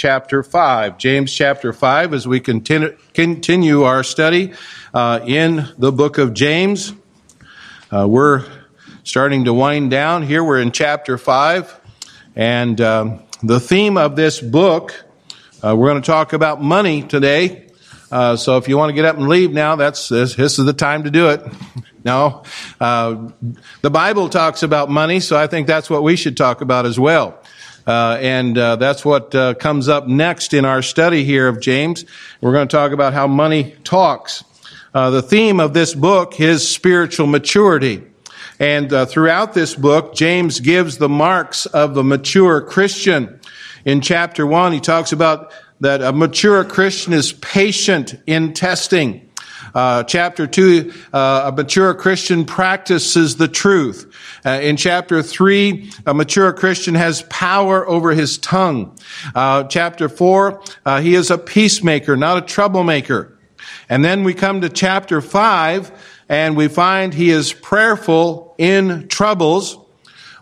chapter 5. James chapter 5 as we continue, continue our study uh, in the book of James. Uh, we're starting to wind down here. We're in chapter 5. And um, the theme of this book, uh, we're going to talk about money today. Uh, so if you want to get up and leave now, that's this, this is the time to do it. No, uh, the Bible talks about money, so I think that's what we should talk about as well. Uh, and uh, that's what uh, comes up next in our study here of James. We're going to talk about how money talks. Uh, the theme of this book is spiritual maturity. And uh, throughout this book, James gives the marks of the mature Christian. In chapter one, he talks about that a mature Christian is patient in testing. Uh, chapter 2, uh, a mature Christian practices the truth. Uh, in chapter 3, a mature Christian has power over his tongue. Uh, chapter 4, uh, he is a peacemaker, not a troublemaker. And then we come to chapter 5, and we find he is prayerful in troubles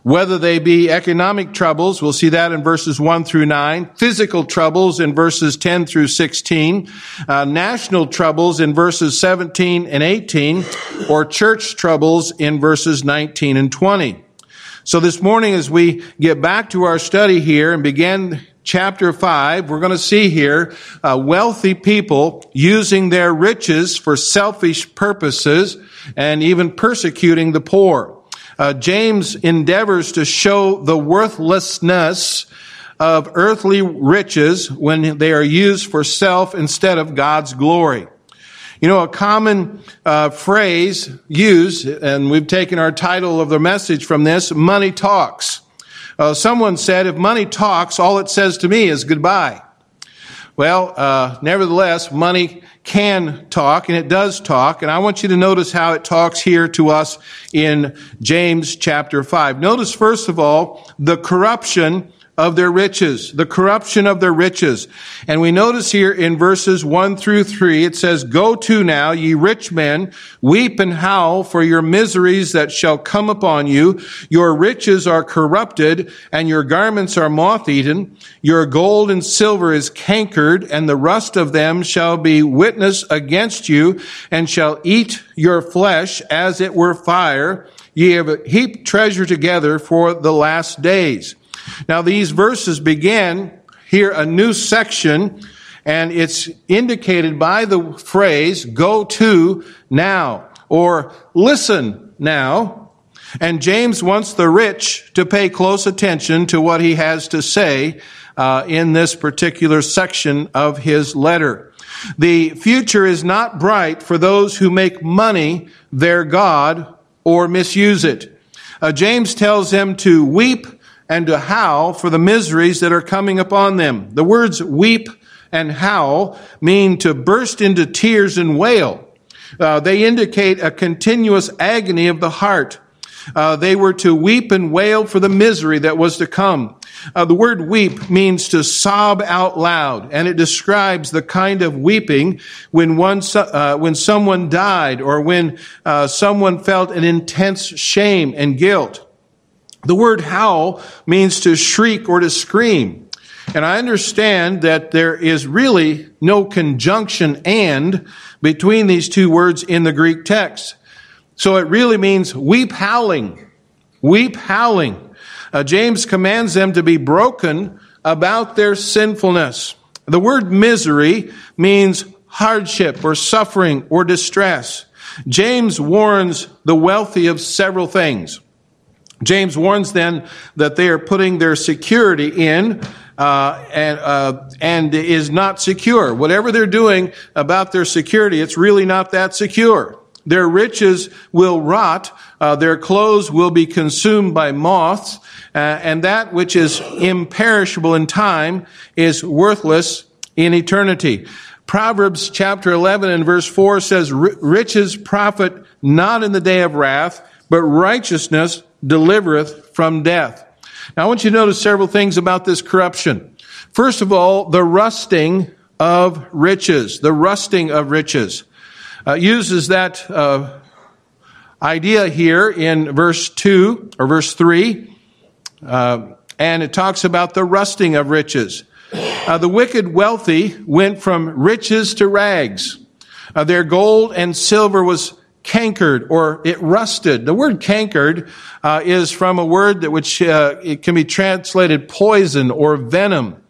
whether they be economic troubles, we'll see that in verses 1 through 9, physical troubles in verses 10 through 16, uh, national troubles in verses 17 and 18, or church troubles in verses 19 and 20. So this morning, as we get back to our study here and begin chapter 5, we're going to see here uh, wealthy people using their riches for selfish purposes and even persecuting the poor. Uh, James endeavors to show the worthlessness of earthly riches when they are used for self instead of God's glory. You know, a common uh, phrase used, and we've taken our title of the message from this, money talks. Uh, someone said, if money talks, all it says to me is goodbye. Well, uh, nevertheless, money can talk, and it does talk. And I want you to notice how it talks here to us in James chapter 5. Notice, first of all, the corruption of their riches, the corruption of their riches. And we notice here in verses 1 through 3, it says, Go to now, ye rich men, weep and howl for your miseries that shall come upon you. Your riches are corrupted, and your garments are moth-eaten. Your gold and silver is cankered, and the rust of them shall be witness against you, and shall eat your flesh as it were fire. Ye have heaped treasure together for the last days. Now, these verses begin here a new section, and it's indicated by the phrase, go to now, or listen now. And James wants the rich to pay close attention to what he has to say uh, in this particular section of his letter. The future is not bright for those who make money their God or misuse it. Uh, James tells them to weep and to howl for the miseries that are coming upon them. The words weep and howl mean to burst into tears and wail. Uh, they indicate a continuous agony of the heart. Uh, they were to weep and wail for the misery that was to come. Uh, the word weep means to sob out loud, and it describes the kind of weeping when one, uh, when someone died or when uh, someone felt an intense shame and guilt. The word howl means to shriek or to scream. And I understand that there is really no conjunction and between these two words in the Greek text. So it really means weep howling. Weep howling. Uh, James commands them to be broken about their sinfulness. The word misery means hardship or suffering or distress. James warns the wealthy of several things. James warns then that they are putting their security in uh, and uh, and is not secure. Whatever they're doing about their security, it's really not that secure. Their riches will rot. Uh, their clothes will be consumed by moths, uh, and that which is imperishable in time is worthless in eternity. Proverbs chapter 11 and verse 4 says, Riches profit not in the day of wrath, but righteousness delivereth from death. Now I want you to notice several things about this corruption. First of all, the rusting of riches. The rusting of riches. Uh, uses that uh, idea here in verse 2 or verse 3. Uh, and it talks about the rusting of riches. Uh, the wicked wealthy went from riches to rags. Uh, their gold and silver was cankered or it rusted. The word cankered uh, is from a word that which uh, it can be translated poison or venom,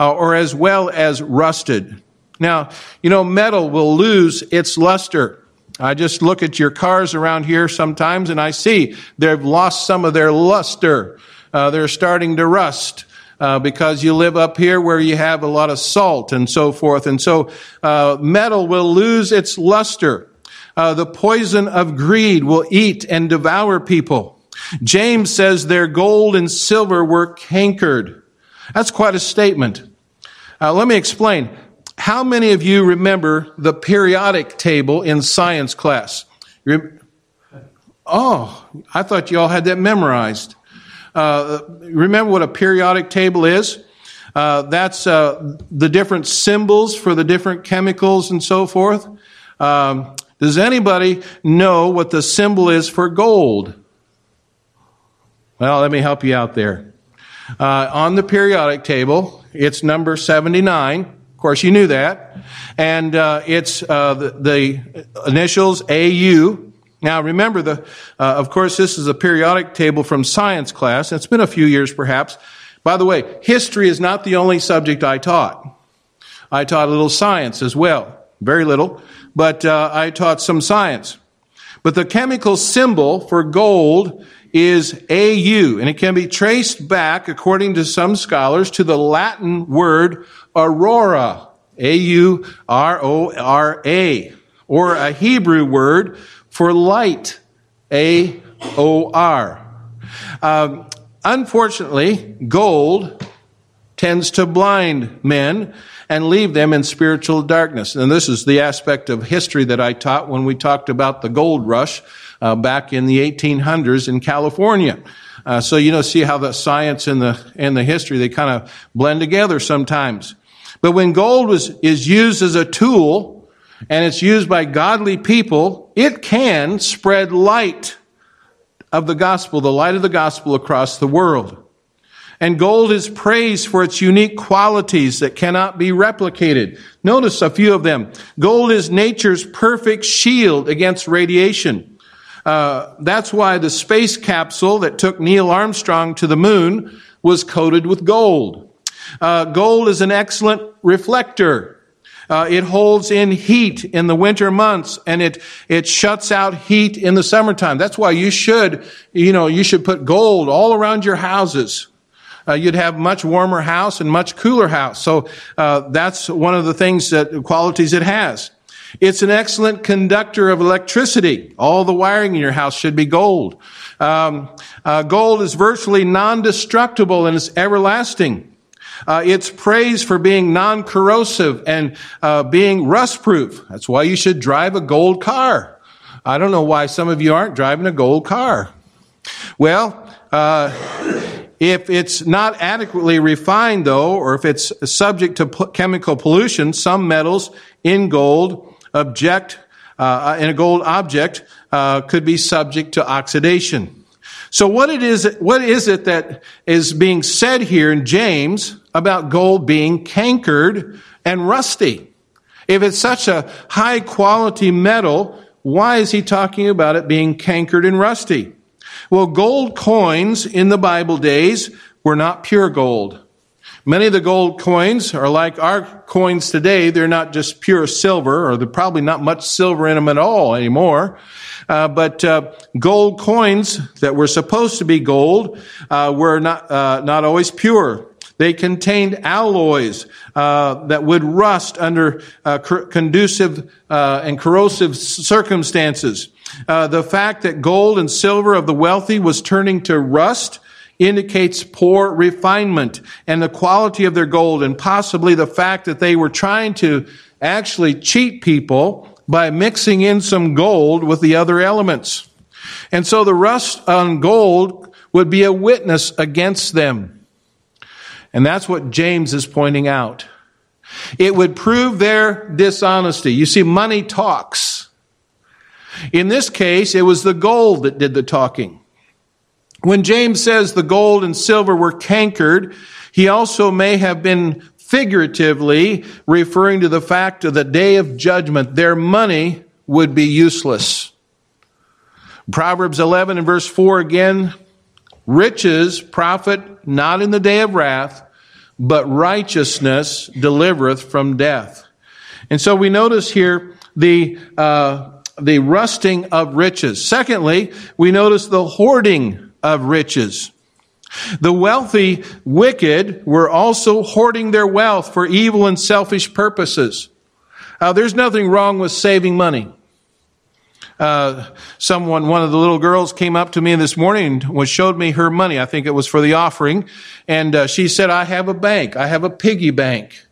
uh, or as well as rusted. Now, you know, metal will lose its luster. I just look at your cars around here sometimes and I see they've lost some of their luster. Uh, they're starting to rust. Uh, because you live up here where you have a lot of salt and so forth. And so uh, metal will lose its luster. Uh, the poison of greed will eat and devour people. James says their gold and silver were cankered. That's quite a statement. Uh, let me explain. How many of you remember the periodic table in science class? Oh, I thought you all had that memorized. Uh, remember what a periodic table is? Uh, that's uh, the different symbols for the different chemicals and so forth. Um, does anybody know what the symbol is for gold? Well, let me help you out there. Uh, on the periodic table, it's number 79. Of course, you knew that. And uh, it's uh, the, the, initials AU. Now, remember, the, uh, of course, this is a periodic table from science class. It's been a few years, perhaps. By the way, history is not the only subject I taught. I taught a little science as well. Very little. But uh, I taught some science. But the chemical symbol for gold is AU, and it can be traced back, according to some scholars, to the Latin word aurora, A-U-R-O-R-A, or a Hebrew word for light, A-O-R. Um, unfortunately, gold tends to blind men and leave them in spiritual darkness. And this is the aspect of history that I taught when we talked about the gold rush uh, back in the 1800s in California. Uh, so you know, see how the science and the and the history they kind of blend together sometimes. But when gold was, is used as a tool and it's used by godly people, it can spread light of the gospel, the light of the gospel across the world. And gold is praised for its unique qualities that cannot be replicated. Notice a few of them. Gold is nature's perfect shield against radiation. Uh, that's why the space capsule that took Neil Armstrong to the moon was coated with gold. Uh, gold is an excellent reflector. Uh, it holds in heat in the winter months and it, it shuts out heat in the summertime. That's why you should, you know, you should put gold all around your houses. Uh, you'd have much warmer house and much cooler house. So, uh, that's one of the things that qualities it has. It's an excellent conductor of electricity. All the wiring in your house should be gold. Um, uh, gold is virtually non-destructible and it's everlasting. Uh, it's praised for being non-corrosive and uh, being rust-proof. That's why you should drive a gold car. I don't know why some of you aren't driving a gold car. Well, uh, if it's not adequately refined, though, or if it's subject to chemical pollution, some metals in gold object uh, in a gold object uh, could be subject to oxidation. So what it is, what is it that is being said here in James about gold being cankered and rusty? If it's such a high quality metal, why is he talking about it being cankered and rusty? Well, gold coins in the Bible days were not pure gold. Many of the gold coins are like our coins today. They're not just pure silver, or there's probably not much silver in them at all anymore. Uh, but uh, gold coins that were supposed to be gold uh, were not uh, not always pure. They contained alloys uh, that would rust under uh, conducive and corrosive circumstances. the fact that gold and silver of the wealthy was turning to rust indicates poor refinement and the quality of their gold and possibly the fact that they were trying to actually cheat people by mixing in some gold with the other elements. And so the rust on gold would be a witness against them. And that's what James is pointing out. It would prove their dishonesty. You see, money talks. In this case, it was the gold that did the talking. When James says the gold and silver were cankered, he also may have been figuratively referring to the fact of the day of judgment. Their money would be useless. Proverbs 11 and verse 4 again, riches profit not in the day of wrath, but righteousness delivereth from death. And so we notice here the, uh, the rusting of riches. Secondly, we notice the hoarding of riches. The wealthy wicked were also hoarding their wealth for evil and selfish purposes. Uh, there's nothing wrong with saving money. Uh, someone, one of the little girls came up to me this morning and showed me her money. I think it was for the offering. And uh, she said, I have a bank. I have a piggy bank.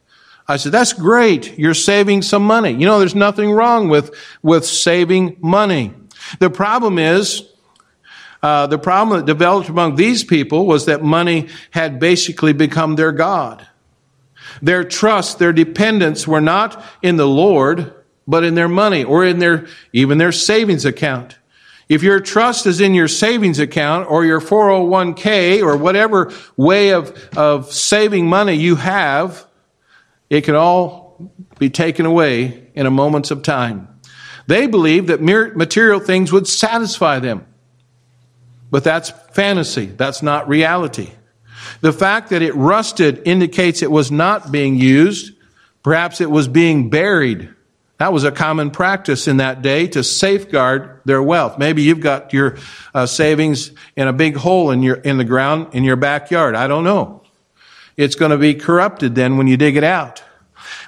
I said, that's great. You're saving some money. You know, there's nothing wrong with, with saving money. The problem is, uh, the problem that developed among these people was that money had basically become their God. Their trust, their dependence were not in the Lord, but in their money or in their, even their savings account. If your trust is in your savings account or your 401k or whatever way of, of saving money you have, it can all be taken away in a moment of time. They believed that mere material things would satisfy them. But that's fantasy. That's not reality. The fact that it rusted indicates it was not being used. Perhaps it was being buried that was a common practice in that day to safeguard their wealth. Maybe you've got your uh, savings in a big hole in your in the ground in your backyard. I don't know. It's going to be corrupted then when you dig it out.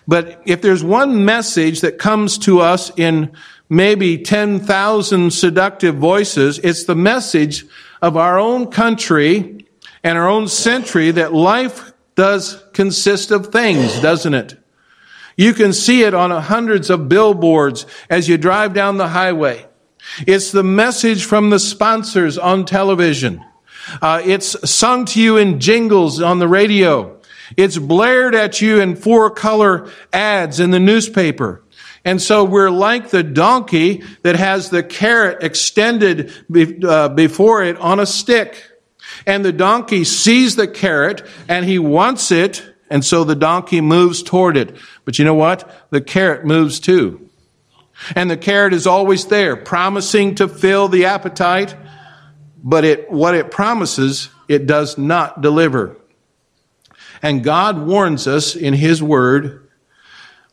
But if there's one message that comes to us in maybe 10,000 seductive voices, it's the message of our own country and our own century that life does consist of things, doesn't it? You can see it on hundreds of billboards as you drive down the highway. It's the message from the sponsors on television. Uh, it's sung to you in jingles on the radio. It's blared at you in four color ads in the newspaper. And so we're like the donkey that has the carrot extended be, uh, before it on a stick. And the donkey sees the carrot and he wants it and so the donkey moves toward it. But you know what? The carrot moves too. And the carrot is always there, promising to fill the appetite, but it, what it promises, it does not deliver. And God warns us in His Word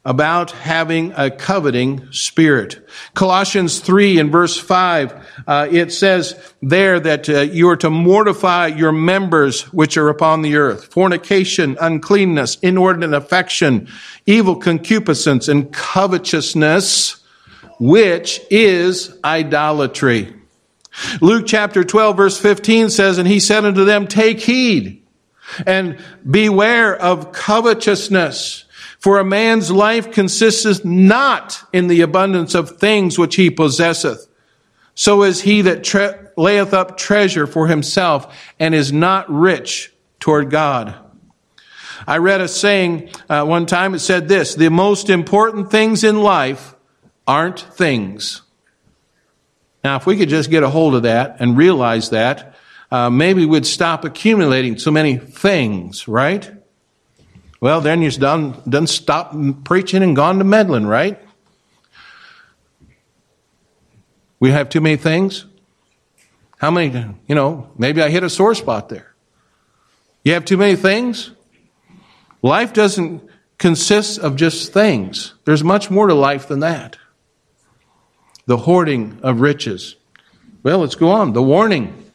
about having a coveting spirit. Colossians 3 and verse 5, uh, it says there that uh, you are to mortify your members which are upon the earth. Fornication, uncleanness, inordinate affection, evil concupiscence, and covetousness, which is idolatry. Luke chapter 12 verse 15 says, And he said unto them, Take heed and beware of covetousness for a man's life consisteth not in the abundance of things which he possesseth. So is he that tre- layeth up treasure for himself and is not rich toward God. I read a saying uh, one time. It said this The most important things in life aren't things. Now, if we could just get a hold of that and realize that, uh, maybe we'd stop accumulating so many things, right? Well, then you've done, done stopped preaching and gone to meddling, right? We have too many things. How many, you know, maybe I hit a sore spot there. You have too many things? Life doesn't consist of just things. There's much more to life than that. The hoarding of riches. Well, let's go on. The warning.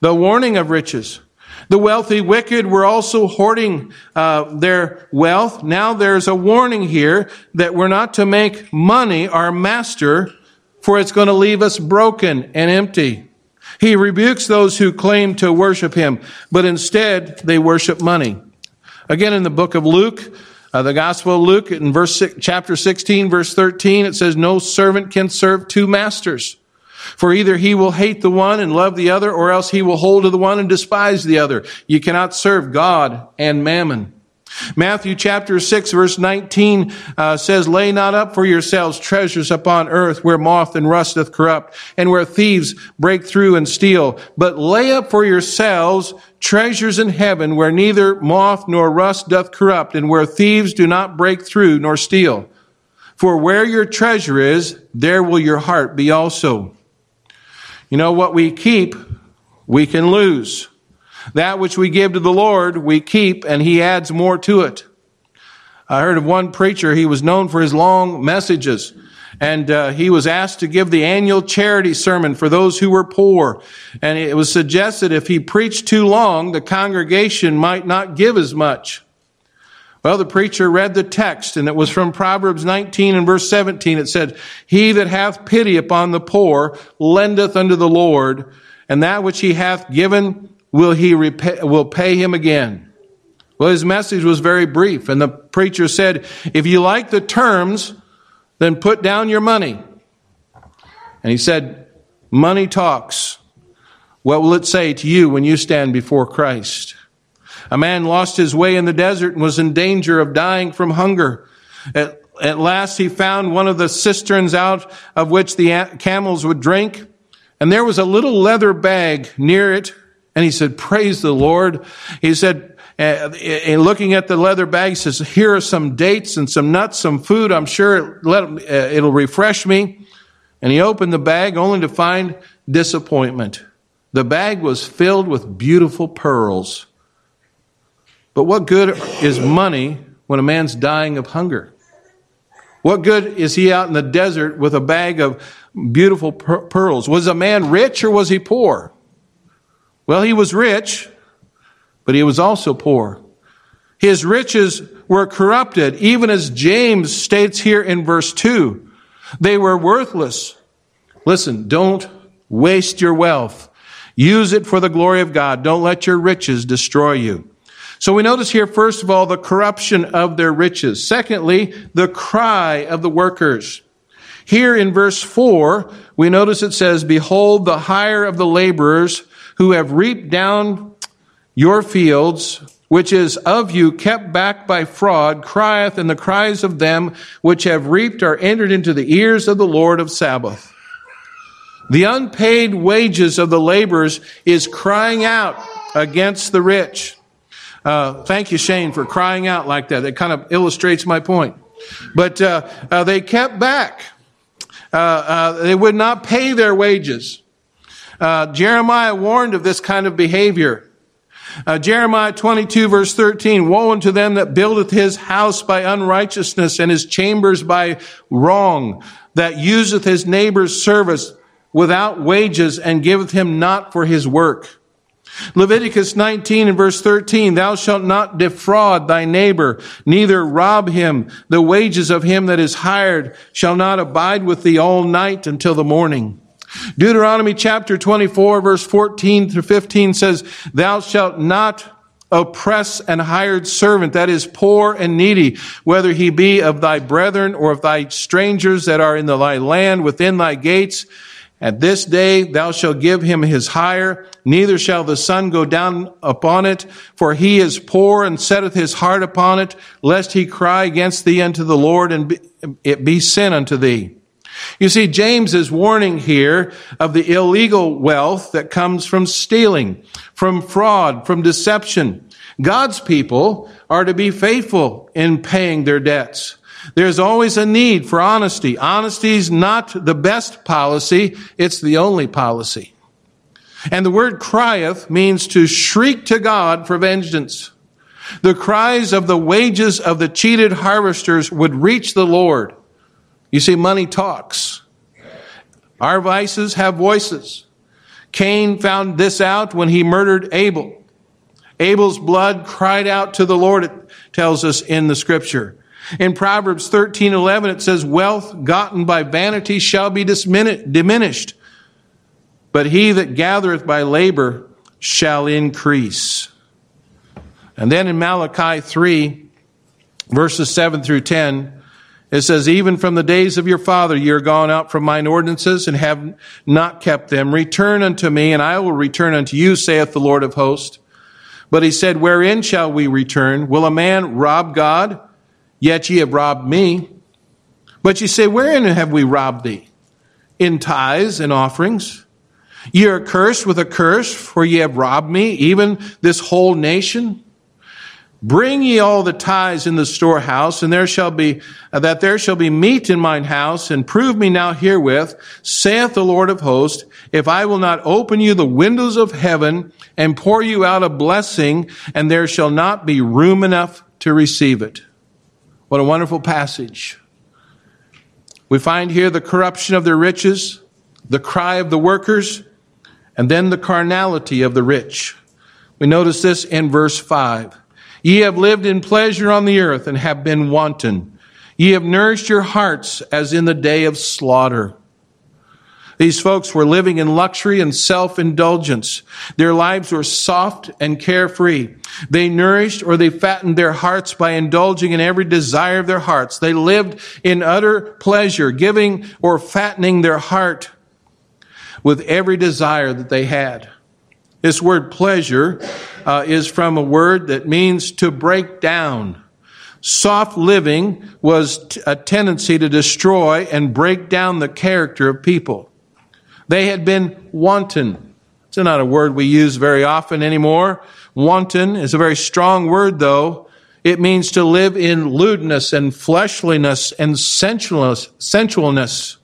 The warning of riches. The wealthy wicked were also hoarding uh, their wealth. Now there's a warning here that we're not to make money our master, for it's going to leave us broken and empty. He rebukes those who claim to worship him, but instead they worship money. Again, in the book of Luke, uh, the Gospel of Luke, in verse six, chapter 16, verse 13, it says, No servant can serve two masters. For either he will hate the one and love the other, or else he will hold to the one and despise the other. You cannot serve God and mammon. Matthew chapter 6 verse 19 uh, says, Lay not up for yourselves treasures upon earth where moth and rust doth corrupt and where thieves break through and steal, but lay up for yourselves treasures in heaven where neither moth nor rust doth corrupt and where thieves do not break through nor steal. For where your treasure is, there will your heart be also. You know what we keep, we can lose. That which we give to the Lord, we keep, and He adds more to it. I heard of one preacher, he was known for his long messages, and uh, he was asked to give the annual charity sermon for those who were poor. And it was suggested if he preached too long, the congregation might not give as much. Well, the preacher read the text, and it was from Proverbs 19 and verse 17. It said, He that hath pity upon the poor lendeth unto the Lord, and that which he hath given will he repay, will pay him again. Well, his message was very brief, and the preacher said, if you like the terms, then put down your money. And he said, money talks. What will it say to you when you stand before Christ? A man lost his way in the desert and was in danger of dying from hunger. At, at last he found one of the cisterns out of which the camels would drink, and there was a little leather bag near it and he said, Praise the Lord. He said, and uh, looking at the leather bag, he says, Here are some dates and some nuts, some food. I'm sure uh, it'll refresh me. And he opened the bag only to find disappointment. The bag was filled with beautiful pearls. But what good is money when a man's dying of hunger? What good is he out in the desert with a bag of beautiful pearls? Was a man rich or was he poor? Well, he was rich, but he was also poor. His riches were corrupted, even as James states here in verse 2. They were worthless. Listen, don't waste your wealth. Use it for the glory of God. Don't let your riches destroy you. So we notice here, first of all, the corruption of their riches. Secondly, the cry of the workers. Here in verse 4, we notice it says, Behold, the hire of the laborers who have reaped down your fields, which is of you kept back by fraud, crieth, and the cries of them which have reaped are entered into the ears of the Lord of Sabaoth. The unpaid wages of the laborers is crying out against the rich. Uh, thank you, Shane, for crying out like that. That kind of illustrates my point. But uh, uh, they kept back. Uh, uh, they would not pay their wages. Uh, Jeremiah warned of this kind of behavior. Uh, Jeremiah 22 verse 13, Woe unto them that buildeth his house by unrighteousness and his chambers by wrong, that useth his neighbor's service without wages and giveth him not for his work. Leviticus 19 and verse 13, Thou shalt not defraud thy neighbor, neither rob him. The wages of him that is hired shall not abide with thee all night until the morning. Deuteronomy chapter 24 verse 14 through 15 says, Thou shalt not oppress an hired servant that is poor and needy, whether he be of thy brethren or of thy strangers that are in thy land within thy gates. At this day thou shalt give him his hire, neither shall the sun go down upon it, for he is poor and setteth his heart upon it, lest he cry against thee unto the Lord and it be sin unto thee. You see, James is warning here of the illegal wealth that comes from stealing, from fraud, from deception. God's people are to be faithful in paying their debts. There's always a need for honesty. Honesty is not the best policy, it's the only policy. And the word crieth means to shriek to God for vengeance. The cries of the wages of the cheated harvesters would reach the Lord. You see, money talks. Our vices have voices. Cain found this out when he murdered Abel. Abel's blood cried out to the Lord, it tells us in the scripture. In Proverbs 13, 11, it says, Wealth gotten by vanity shall be diminished, but he that gathereth by labor shall increase. And then in Malachi 3, verses 7 through 10, it says, Even from the days of your father ye are gone out from mine ordinances and have not kept them. Return unto me, and I will return unto you, saith the Lord of hosts. But he said, Wherein shall we return? Will a man rob God? Yet ye have robbed me. But ye say, Wherein have we robbed thee? In tithes and offerings. Ye are cursed with a curse, for ye have robbed me, even this whole nation. Bring ye all the tithes in the storehouse, and there shall be, uh, that there shall be meat in mine house, and prove me now herewith, saith the Lord of hosts, if I will not open you the windows of heaven and pour you out a blessing, and there shall not be room enough to receive it. What a wonderful passage. We find here the corruption of their riches, the cry of the workers, and then the carnality of the rich. We notice this in verse 5. Ye have lived in pleasure on the earth and have been wanton. Ye have nourished your hearts as in the day of slaughter. These folks were living in luxury and self-indulgence. Their lives were soft and carefree. They nourished or they fattened their hearts by indulging in every desire of their hearts. They lived in utter pleasure, giving or fattening their heart with every desire that they had. This word pleasure uh, is from a word that means to break down. Soft living was t- a tendency to destroy and break down the character of people. They had been wanton. It's not a word we use very often anymore. Wanton is a very strong word, though. It means to live in lewdness and fleshliness and sensualness.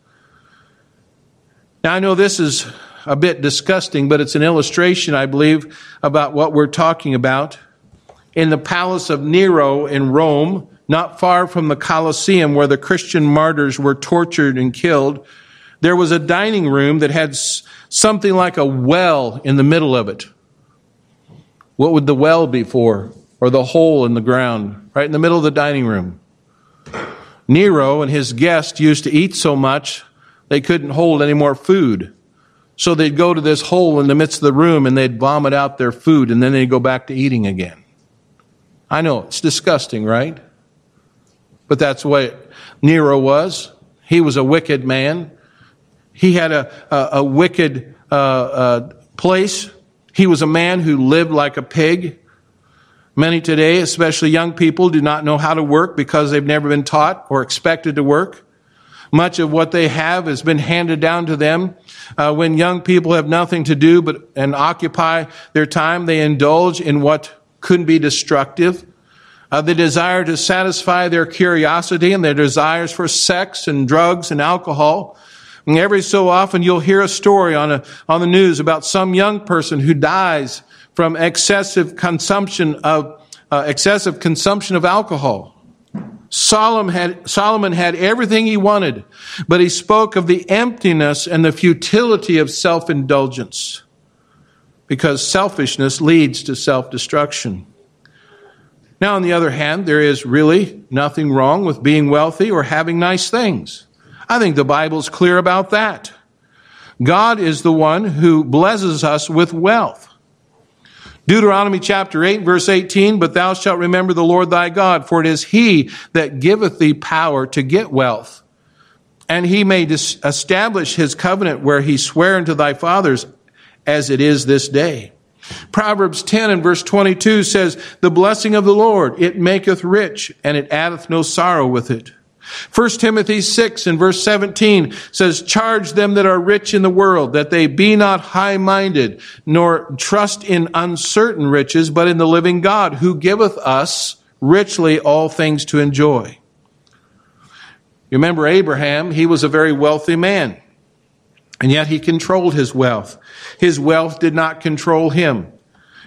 Now, I know this is a bit disgusting, but it's an illustration, I believe, about what we're talking about. In the palace of Nero in Rome, not far from the Colosseum where the Christian martyrs were tortured and killed, there was a dining room that had something like a well in the middle of it. What would the well be for? Or the hole in the ground, right in the middle of the dining room. Nero and his guests used to eat so much they couldn't hold any more food. So they'd go to this hole in the midst of the room and they'd vomit out their food and then they'd go back to eating again. I know, it's disgusting, right? But that's what Nero was. He was a wicked man. He had a, a, a wicked uh, uh, place. He was a man who lived like a pig. Many today, especially young people, do not know how to work because they've never been taught or expected to work. Much of what they have has been handed down to them. Uh, when young people have nothing to do but and occupy their time, they indulge in what could be destructive. Uh, the desire to satisfy their curiosity and their desires for sex and drugs and alcohol. And every so often you'll hear a story on, a, on the news about some young person who dies from excessive consumption of, uh, excessive consumption of alcohol. Solomon had, Solomon had everything he wanted, but he spoke of the emptiness and the futility of self-indulgence because selfishness leads to self-destruction. Now, on the other hand, there is really nothing wrong with being wealthy or having nice things. I think the Bible's clear about that. God is the one who blesses us with wealth. Deuteronomy chapter 8 verse 18, but thou shalt remember the Lord thy God, for it is he that giveth thee power to get wealth. And he may dis- establish his covenant where he sware unto thy fathers as it is this day. Proverbs 10 and verse 22 says, The blessing of the Lord, it maketh rich, and it addeth no sorrow with it. 1 Timothy 6 and verse 17 says, Charge them that are rich in the world, that they be not high minded, nor trust in uncertain riches, but in the living God, who giveth us richly all things to enjoy. You remember Abraham, he was a very wealthy man, and yet he controlled his wealth. His wealth did not control him.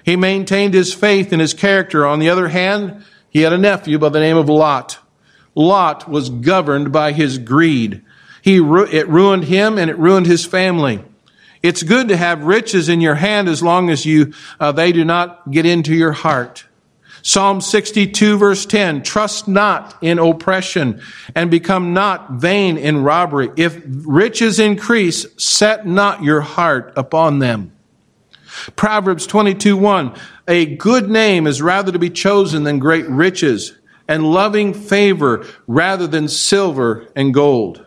He maintained his faith and his character. On the other hand, he had a nephew by the name of Lot. Lot was governed by his greed. He, it ruined him and it ruined his family. It's good to have riches in your hand as long as you, uh, they do not get into your heart. Psalm 62 verse 10, trust not in oppression and become not vain in robbery. If riches increase, set not your heart upon them. Proverbs 22 1, a good name is rather to be chosen than great riches and loving favor rather than silver and gold.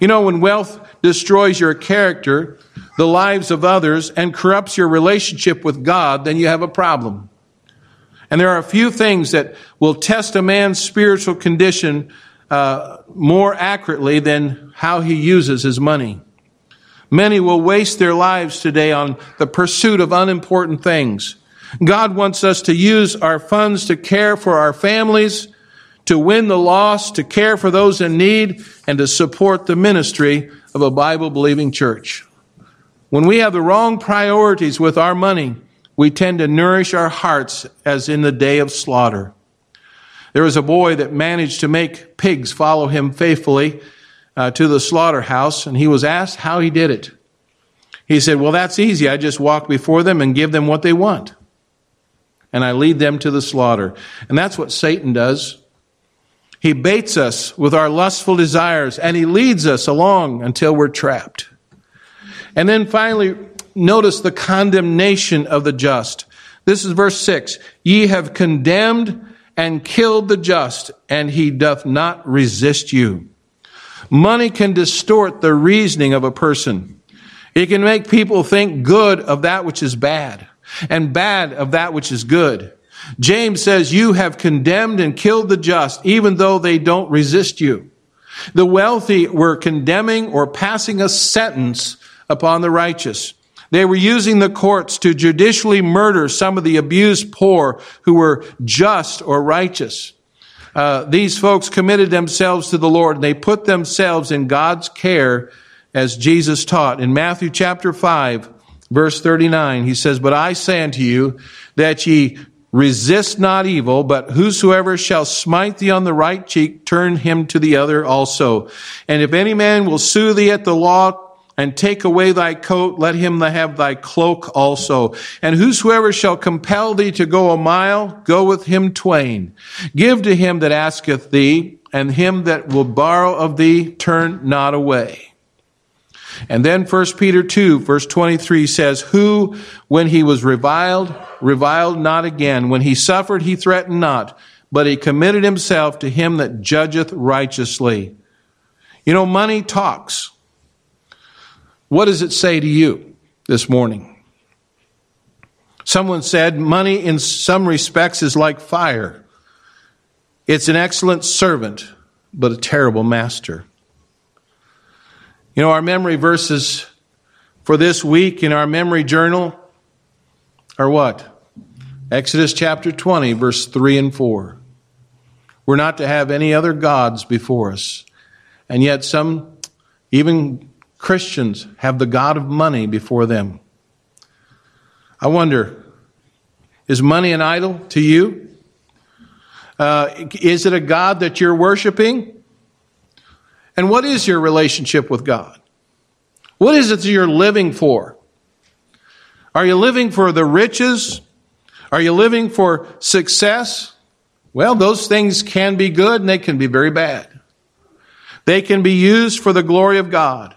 You know, when wealth destroys your character, the lives of others, and corrupts your relationship with God, then you have a problem. And there are a few things that will test a man's spiritual condition uh, more accurately than how he uses his money. Many will waste their lives today on the pursuit of unimportant things. God wants us to use our funds to care for our families, to win the lost, to care for those in need, and to support the ministry of a Bible believing church. When we have the wrong priorities with our money, we tend to nourish our hearts as in the day of slaughter. There was a boy that managed to make pigs follow him faithfully uh, to the slaughterhouse, and he was asked how he did it. He said, Well, that's easy. I just walk before them and give them what they want. And I lead them to the slaughter. And that's what Satan does. He baits us with our lustful desires and he leads us along until we're trapped. And then finally, notice the condemnation of the just. This is verse 6. Ye have condemned and killed the just, and he doth not resist you. Money can distort the reasoning of a person. It can make people think good of that which is bad and bad of that which is good. James says, You have condemned and killed the just, even though they don't resist you. The wealthy were condemning or passing a sentence upon the righteous. They were using the courts to judicially murder some of the abused poor who were just or righteous. Uh, these folks committed themselves to the Lord and they put themselves in God's care as Jesus taught. In Matthew chapter 5, verse 39, he says, But I say unto you that ye Resist not evil, but whosoever shall smite thee on the right cheek, turn him to the other also. And if any man will sue thee at the law and take away thy coat, let him have thy cloak also. And whosoever shall compel thee to go a mile, go with him twain. Give to him that asketh thee, and him that will borrow of thee, turn not away. And then 1 Peter 2 verse 23 says, Who, when he was reviled, reviled not again. When he suffered, he threatened not, but he committed himself to him that judgeth righteously. You know, money talks. What does it say to you this morning? Someone said money in some respects is like fire. It's an excellent servant, but a terrible master. You know, our memory verses for this week in our memory journal are what? Exodus chapter 20, verse 3 and 4. We're not to have any other gods before us. And yet, some, even Christians, have the God of money before them. I wonder, is money an idol to you? Uh, is it a God that you're worshiping? And what is your relationship with God? What is it that you're living for? Are you living for the riches? Are you living for success? Well, those things can be good and they can be very bad. They can be used for the glory of God.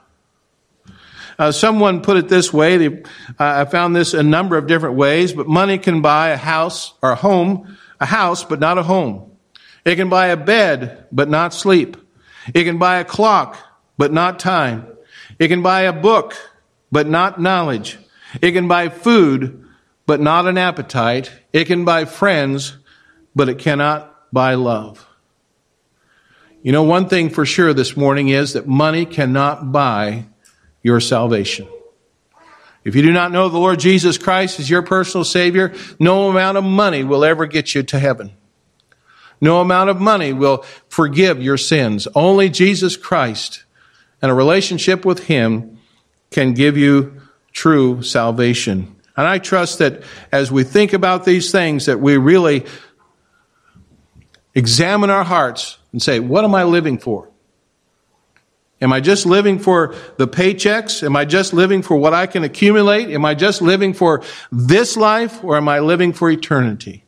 Uh, someone put it this way. They, uh, I found this a number of different ways, but money can buy a house or a home, a house, but not a home. It can buy a bed, but not sleep. It can buy a clock, but not time. It can buy a book, but not knowledge. It can buy food, but not an appetite. It can buy friends, but it cannot buy love. You know, one thing for sure this morning is that money cannot buy your salvation. If you do not know the Lord Jesus Christ as your personal Savior, no amount of money will ever get you to heaven. No amount of money will forgive your sins. Only Jesus Christ and a relationship with Him can give you true salvation. And I trust that as we think about these things, that we really examine our hearts and say, what am I living for? Am I just living for the paychecks? Am I just living for what I can accumulate? Am I just living for this life or am I living for eternity?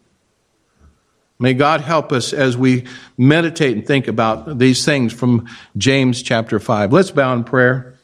May God help us as we meditate and think about these things from James chapter 5. Let's bow in prayer.